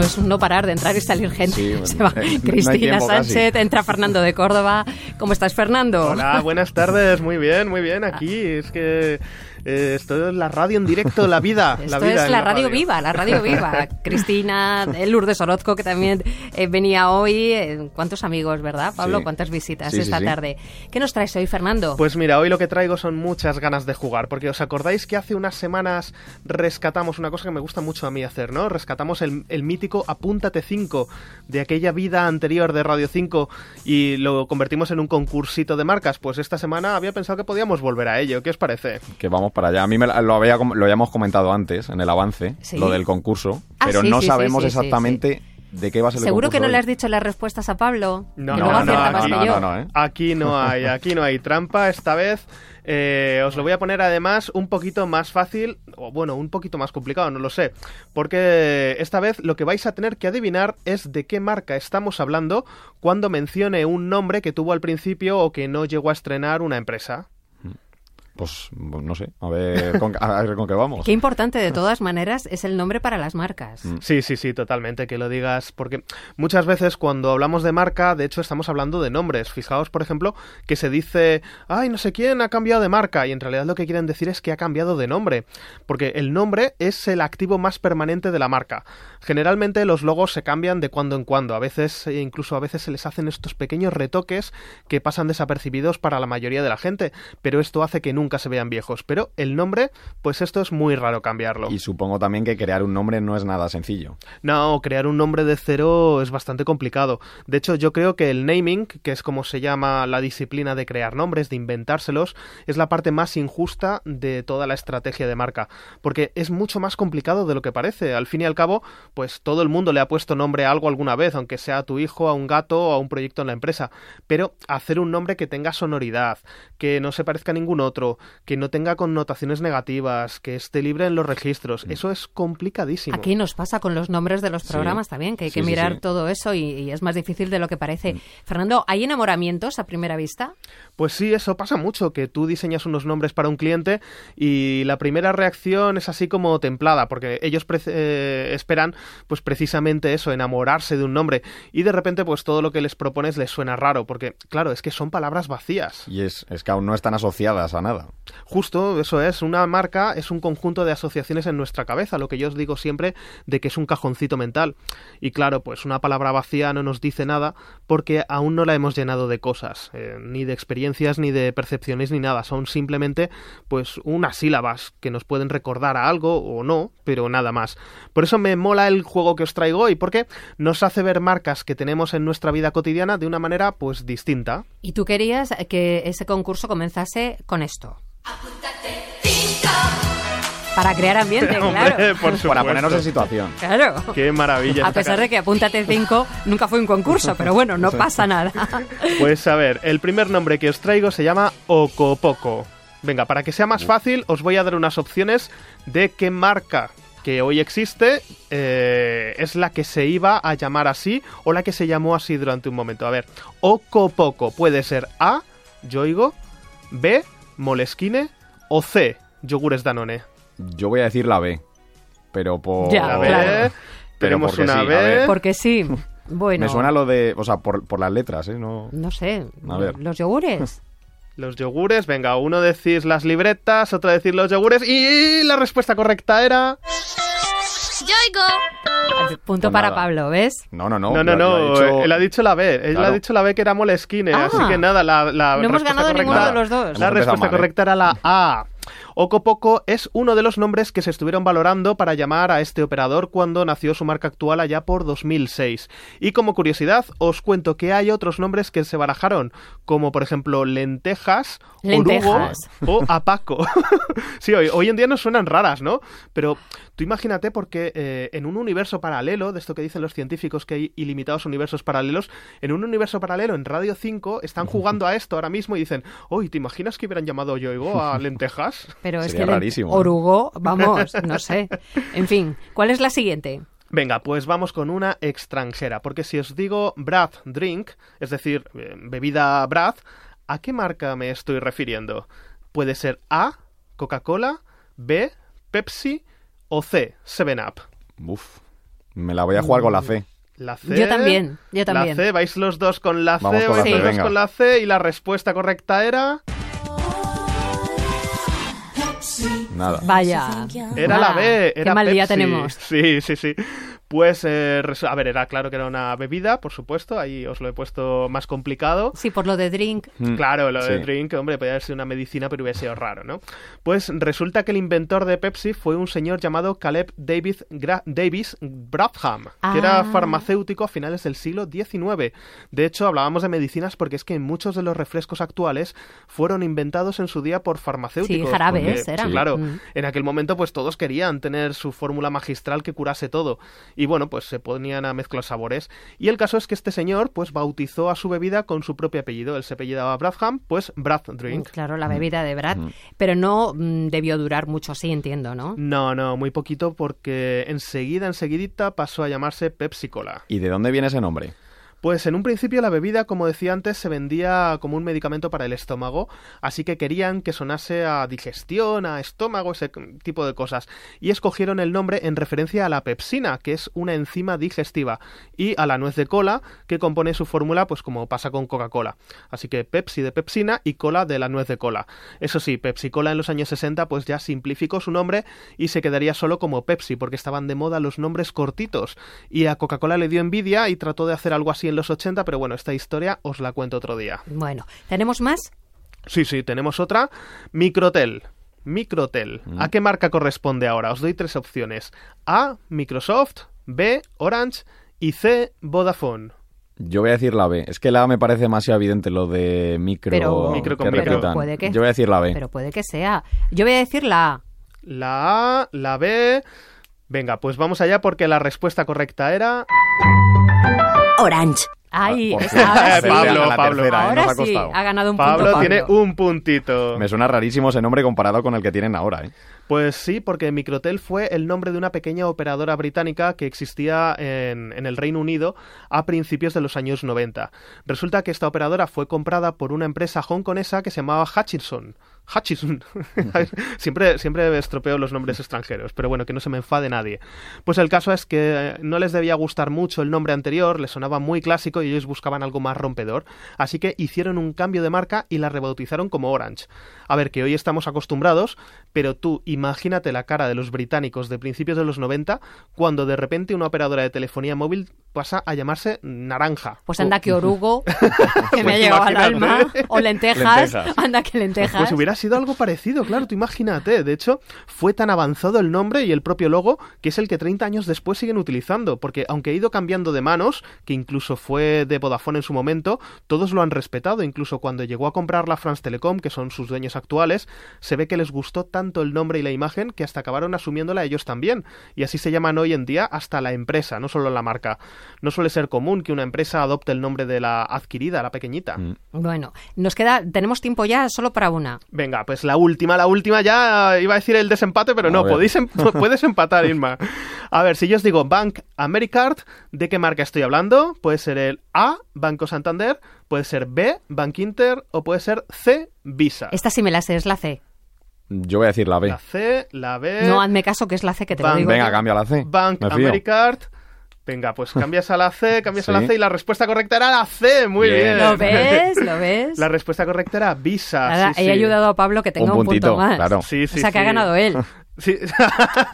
es un no parar de entrar y salir gente. Sí, bueno, Se va eh, no Cristina casi. Sánchez, entra Fernando de Córdoba. ¿Cómo estás, Fernando? Hola, buenas tardes, muy bien, muy bien, aquí es que eh, esto es la radio en directo, la vida. Esto la vida es en la radio viva, la radio viva. Cristina, eh, Lourdes Orozco, que también eh, venía hoy. Eh, ¿Cuántos amigos, verdad, Pablo? Sí. ¿Cuántas visitas Sí, sí, esta sí. tarde? ¿Qué nos traes hoy, Fernando? Pues mira, hoy lo que traigo son muchas ganas de jugar, porque os acordáis que hace unas semanas rescatamos una cosa que me gusta mucho a mí hacer, ¿no? Rescatamos el, el mítico Apúntate 5 de aquella vida anterior de Radio 5 y lo convertimos en un concursito de marcas. Pues esta semana había pensado que podíamos volver a ello. ¿Qué os parece? Que vamos para allá. A mí me lo, había, lo habíamos comentado antes, en el avance, Sí. lo del concurso, Ah, pero sí, no sí, sabemos sí, sí, exactamente de qué va a ser el Seguro que no le has dicho las respuestas a Pablo. No, no, no, no, no, no, ¿eh? Aquí no hay, aquí no hay trampa esta vez. Eh, os lo voy a poner además un poquito más fácil, o bueno, un poquito más complicado, no lo sé. Porque esta vez lo que vais a tener que adivinar es de qué marca estamos hablando cuando mencione un nombre que tuvo al principio o que no llegó a estrenar una empresa. Pues no sé, a ver con, a ver con qué vamos. Qué importante, de todas maneras, es el nombre para las marcas. Mm. Sí, sí, sí, totalmente, que lo digas, porque muchas veces cuando hablamos de marca, de hecho estamos hablando de nombres. Fijaos, por ejemplo, que se dice, ay, no sé quién ha cambiado de marca, y en realidad lo que quieren decir es que ha cambiado de nombre, porque el nombre es el activo más permanente de la marca. Generalmente los logos se cambian de cuando en cuando, a veces, e incluso a veces se les hacen estos pequeños retoques que pasan desapercibidos para la mayoría de la gente, pero esto hace que nunca se vean viejos. Pero el nombre, pues esto es muy raro cambiarlo. Y supongo también que crear un nombre no es nada sencillo. No, crear un nombre de cero es bastante complicado. De hecho, yo creo que el naming, que es como se llama la disciplina de crear nombres, de inventárselos, es la parte más injusta de toda la estrategia de marca. Porque es mucho más complicado de lo que parece. Al fin y al cabo, pues todo el mundo le ha puesto nombre a algo alguna vez, aunque sea a tu hijo, a un gato o a un proyecto en la empresa. Pero hacer un nombre que tenga sonoridad, que no se parezca a ningún otro, que no tenga connotaciones negativas, que esté libre en los registros, eso es complicadísimo. Aquí nos pasa con los nombres de los Sí. programas también, que hay Sí, que mirar sí. todo eso y, y es más difícil de lo que parece. Fernando, ¿hay enamoramientos a primera vista? Pues sí, eso pasa mucho, que tú diseñas unos nombres para un cliente y la primera reacción es así como templada, porque ellos pre- eh, esperan pues precisamente eso, enamorarse de un nombre y de repente pues todo lo que les propones les suena raro, porque claro, es que son palabras vacías. Y es, es que aún no están asociadas a nada. Justo, eso es, una marca es un conjunto de asociaciones en nuestra cabeza, lo que yo os digo siempre de que es un cajoncito mental. Y claro, pues una palabra vacía no nos dice nada porque aún no la hemos llenado de cosas, eh, ni de experiencias, ni de percepciones, ni nada. Son simplemente pues unas sílabas que nos pueden recordar a algo o no, pero nada más. Por eso me mola el juego que os traigo hoy, porque nos hace ver marcas que tenemos en nuestra vida cotidiana de una manera pues distinta. Y tú querías que ese concurso comenzase con esto. Para crear ambiente, Hombre, claro. por Para supuesto. ponernos en situación. Claro. Qué maravilla. A esta pesar de que Apúntate 5 nunca fue un concurso, pero bueno, no pasa nada. Pues a ver, el primer nombre que os traigo se llama Ocopoco. Venga, para que sea más fácil, os voy a dar unas opciones de qué marca que hoy existe eh, es la que se iba a llamar así o la que se llamó así durante un momento. A ver, Ocopoco puede ser A, Yoigo, B, Moleskine o C, Yogures Danone. Yo voy a decir la B, pero por... Ya, La B, claro. tenemos porque una sí, a B. ver. Porque sí. Bueno, Me suena lo de... O sea, por, por las letras, ¿eh? No... no sé, A ver. los yogures. Los yogures, venga, uno decís las libretas, otro decís los yogures y la respuesta correcta era... Punto Pues para nada. Pablo, ¿ves? No, no, no. No, no, no, dicho- él ha dicho la B, él Claro. ha dicho la B que era Moleskine, Ah. así que nada, la, la No hemos respuesta ganado correcta- ninguno de los dos. La Hemos respuesta mal, ¿eh? correcta era la A. Ocopoco es uno de los nombres que se estuvieron valorando para llamar a este operador cuando nació su marca actual allá por 2006. Y como curiosidad, os cuento que hay otros nombres que se barajaron, como por ejemplo Lentejas, Lentejas. Orugo o Apaco. sí, hoy, hoy en día nos suenan raras, ¿no? Pero tú imagínate porque eh, en un universo paralelo, de esto que dicen los científicos que hay ilimitados universos paralelos, en un universo paralelo en Radio 5 están jugando a esto ahora mismo y dicen, uy, ¿te imaginas que hubieran llamado Yoigo a Lentejas? Pero es que el rarísimo, orugo, vamos, no sé. En fin, ¿cuál es la siguiente? Venga, pues vamos con una extranjera, porque si os digo Brath Drink, es decir, eh, bebida Brath, ¿a qué marca me estoy refiriendo? Puede ser A, Coca-Cola, B, Pepsi o C, 7-Up. Uf. Me la voy a jugar con la. C. La C. Yo también, yo también. La C, vais los dos con la C, Vamos con la vais C, los dos venga. con la C y la respuesta correcta era... Nada. Vaya. Era la B, qué era mal día tenemos. Sí, sí, sí. Pues, eh, a ver, era claro que era una bebida, por supuesto, ahí os lo he puesto más complicado. Sí, por lo de drink. Mm, Claro, lo de drink, hombre, podría haber sido una medicina, pero hubiera sido raro, ¿no? Pues resulta que el inventor de Pepsi fue un señor llamado Caleb David Gra- Davis Brabham, que era Ah. farmacéutico a finales del siglo XIX. De hecho, hablábamos de medicinas porque es que muchos de los refrescos actuales fueron inventados en su día por farmacéuticos. Sí, jarabes porque, eran. sí, claro, Mm. en aquel momento pues todos querían tener su fórmula magistral que curase todo. Y bueno, pues se ponían a mezclar sabores. Y el caso es que este señor pues bautizó a su bebida con su propio apellido. Él se apellidaba Bradham, pues Brad Drink. Claro, la bebida de Brad. Mm. Pero no mm, debió durar mucho, así entiendo, ¿no? No, no, muy poquito porque enseguida, enseguidita pasó a llamarse Pepsi Cola. ¿Y de dónde viene ese nombre? Pues en un principio la bebida, como decía antes, se vendía como un medicamento para el estómago, así que querían que sonase a digestión, a estómago, ese tipo de cosas. Y escogieron el nombre en referencia a la pepsina, que es una enzima digestiva, y a la nuez de cola, que compone su fórmula, pues como pasa con Coca-Cola. Así que Pepsi de pepsina y cola de la nuez de cola. Eso sí, Pepsi Cola en los años 60 pues ya simplificó su nombre y se quedaría solo como Pepsi, porque estaban de moda los nombres cortitos. Y a Coca-Cola le dio envidia y trató de hacer algo así en los 80, pero bueno, esta historia os la cuento otro día. Bueno, ¿tenemos más? Sí, sí, tenemos otra. Microtel. Microtel. ¿A qué marca corresponde ahora? Os doy tres opciones. A, Microsoft, B, Orange y C, Vodafone. Yo voy a decir la B. Es que la A me parece demasiado evidente lo de micro, Pero- Micro que con micro. repitan. puede que- Yo voy a decir la B. Pero puede que sea. Yo voy a decir la A. La A, la B. Venga, pues vamos allá porque la respuesta correcta era. Orange. Ay. Pablo, Pablo. tercera, ¿eh? Ahora sí, ha ganado un punto Pablo, Pablo. tiene un puntito. Me suena rarísimo ese nombre comparado con el que tienen ahora, ¿eh? Pues sí, porque Microtel fue el nombre de una pequeña operadora británica que existía en, en el Reino Unido a principios de los años 90. Resulta que esta operadora fue comprada por una empresa hongkonesa que se llamaba Hutchinson. Hutchison. siempre, siempre estropeo los nombres extranjeros, pero bueno, que no se me enfade nadie. Pues el caso es que eh, no les debía gustar mucho el nombre anterior, les sonaba muy clásico y ellos buscaban algo más rompedor. Así que hicieron un cambio de marca y la rebautizaron como Orange. A ver, que hoy estamos acostumbrados, pero tú imagínate la cara de los británicos de principios de los 90 cuando de repente una operadora de telefonía móvil pasa a llamarse Naranja. Pues anda que orugo, que me ha Pues llegado al alma. O lentejas, Lentejas. anda que lentejas. Pues hubiera sido algo parecido, claro, tú imagínate. De hecho, fue tan avanzado el nombre y el propio logo que es el que 30 años después siguen utilizando. Porque aunque ha ido cambiando de manos, que incluso fue de Vodafone en su momento, todos lo han respetado. Incluso cuando llegó a comprar la France Telecom, que son sus dueños actuales, se ve que les gustó tanto el nombre y la imagen que hasta acabaron asumiéndola ellos también. Y así se llaman hoy en día hasta la empresa, no solo la marca. No suele ser común que una empresa adopte el nombre de la adquirida, la pequeñita. Mm. Bueno, nos queda, tenemos tiempo ya solo para una. Venga, pues la última, la última ya iba a decir el desempate, pero A no, ver. podéis em- puedes empatar, Irma. A ver, si yo os digo Bank Americard, ¿de qué marca estoy hablando? Puede ser el A, Banco Santander, puede ser B, Bank Inter o puede ser C, Visa. Esta sí me la sé, es la C. Yo voy a decir la B. La C, la B, No, hazme caso que es la C que te lo Van- digo. Venga, cambia la C. Bank. Americard. Venga, pues cambias a la C, cambias a la Sí. C y la respuesta correcta era la C. Muy bien. Bien. ¿Lo ves? ¿Lo ves? La respuesta correcta era Visa. Nada, sí, he sí. ayudado a Pablo que tenga un, puntito, punto más. claro. Sí, sí, o sea, que ha sí. ganado él. Sí.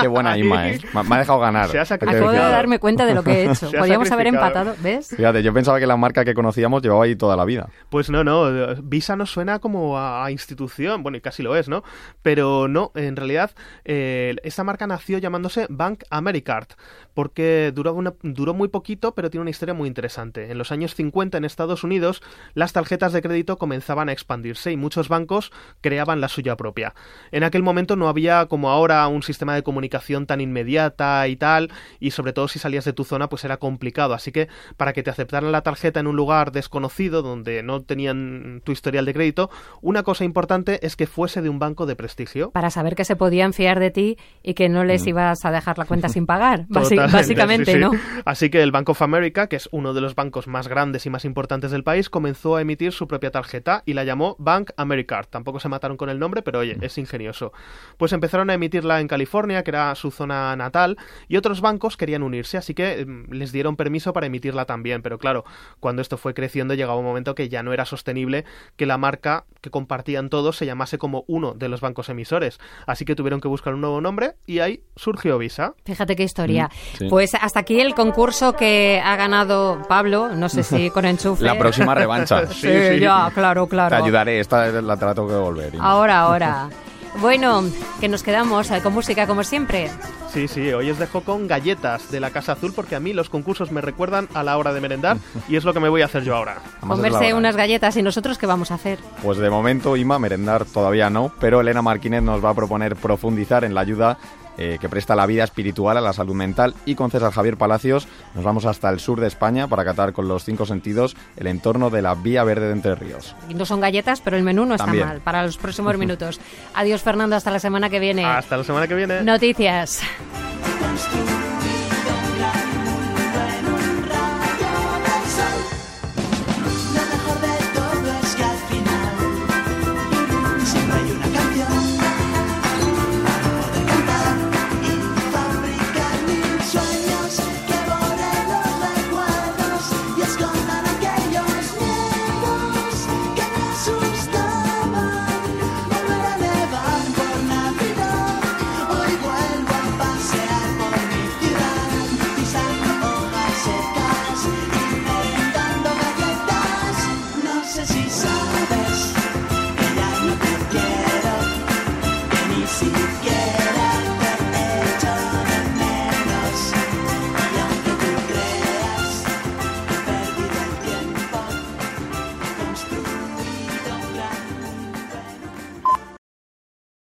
Qué buena. Inma, ¿eh? Me ha dejado ganar. Se ha ¿Qué te sacrificado. Acabo de darme cuenta de lo que he hecho. Podríamos haber empatado, ¿ves? Fíjate, yo pensaba que la marca que conocíamos llevaba ahí toda la vida. Pues no, no, Visa no suena como a, a institución, bueno, y casi lo es, ¿no? Pero no, en realidad, eh, esta marca nació llamándose Bank Americard, porque duró, una- duró muy poquito, pero tiene una historia muy interesante. En los años 50 en Estados Unidos, las tarjetas de crédito comenzaban a expandirse y muchos bancos creaban la suya propia. En aquel momento no había, como ahora, un sistema de comunicación tan inmediata y tal, y sobre todo si salías de tu zona, pues era complicado. Así que para que te aceptaran la tarjeta en un lugar desconocido, donde no tenían tu historial de crédito, una cosa importante es que fuese de un banco de prestigio. Para saber que se podían fiar de ti y que no les ibas a dejar la cuenta sin pagar. Totalmente, básicamente, sí, sí. Así que el Bank of America, que es uno de los bancos más grandes y más importantes del país, comenzó a emitir su propia tarjeta y la llamó Bank Americard. Tampoco se mataron con el nombre, pero oye, es ingenioso. Pues empezaron a emitir emitirla en California, que era su zona natal, y otros bancos querían unirse, así que mm, les dieron permiso para emitirla también. Pero claro, cuando esto fue creciendo llegaba un momento que ya no era sostenible que la marca que compartían todos se llamase como uno de los bancos emisores. Así que tuvieron que buscar un nuevo nombre y ahí surgió Visa. Fíjate qué historia. Mm, sí. Pues hasta aquí el concurso que ha ganado Pablo, no sé si con enchufe. La próxima revancha. Sí, Sí, sí. ya, claro, claro. Te ayudaré, esta la tengo que devolver. Inma. Ahora, ahora. Bueno, que nos quedamos eh, con música como siempre. Sí, sí, hoy os dejo con galletas de la Casa Azul porque a mí los concursos me recuerdan a la hora de merendar y es lo que me voy a hacer yo ahora. Comerse unas galletas y nosotros qué vamos a hacer. Pues de momento, Ima, merendar todavía no, pero Elena Martínez nos va a proponer profundizar en la ayuda eh, que presta la vida espiritual a la salud mental y con César Javier Palacios nos vamos hasta el sur de España para catar con los cinco sentidos el entorno de la Vía Verde de Entre Ríos. No son galletas, pero el menú no está También. mal para los próximos minutos. Adiós, Fernando, hasta la semana que viene. Hasta la semana que viene. Noticias.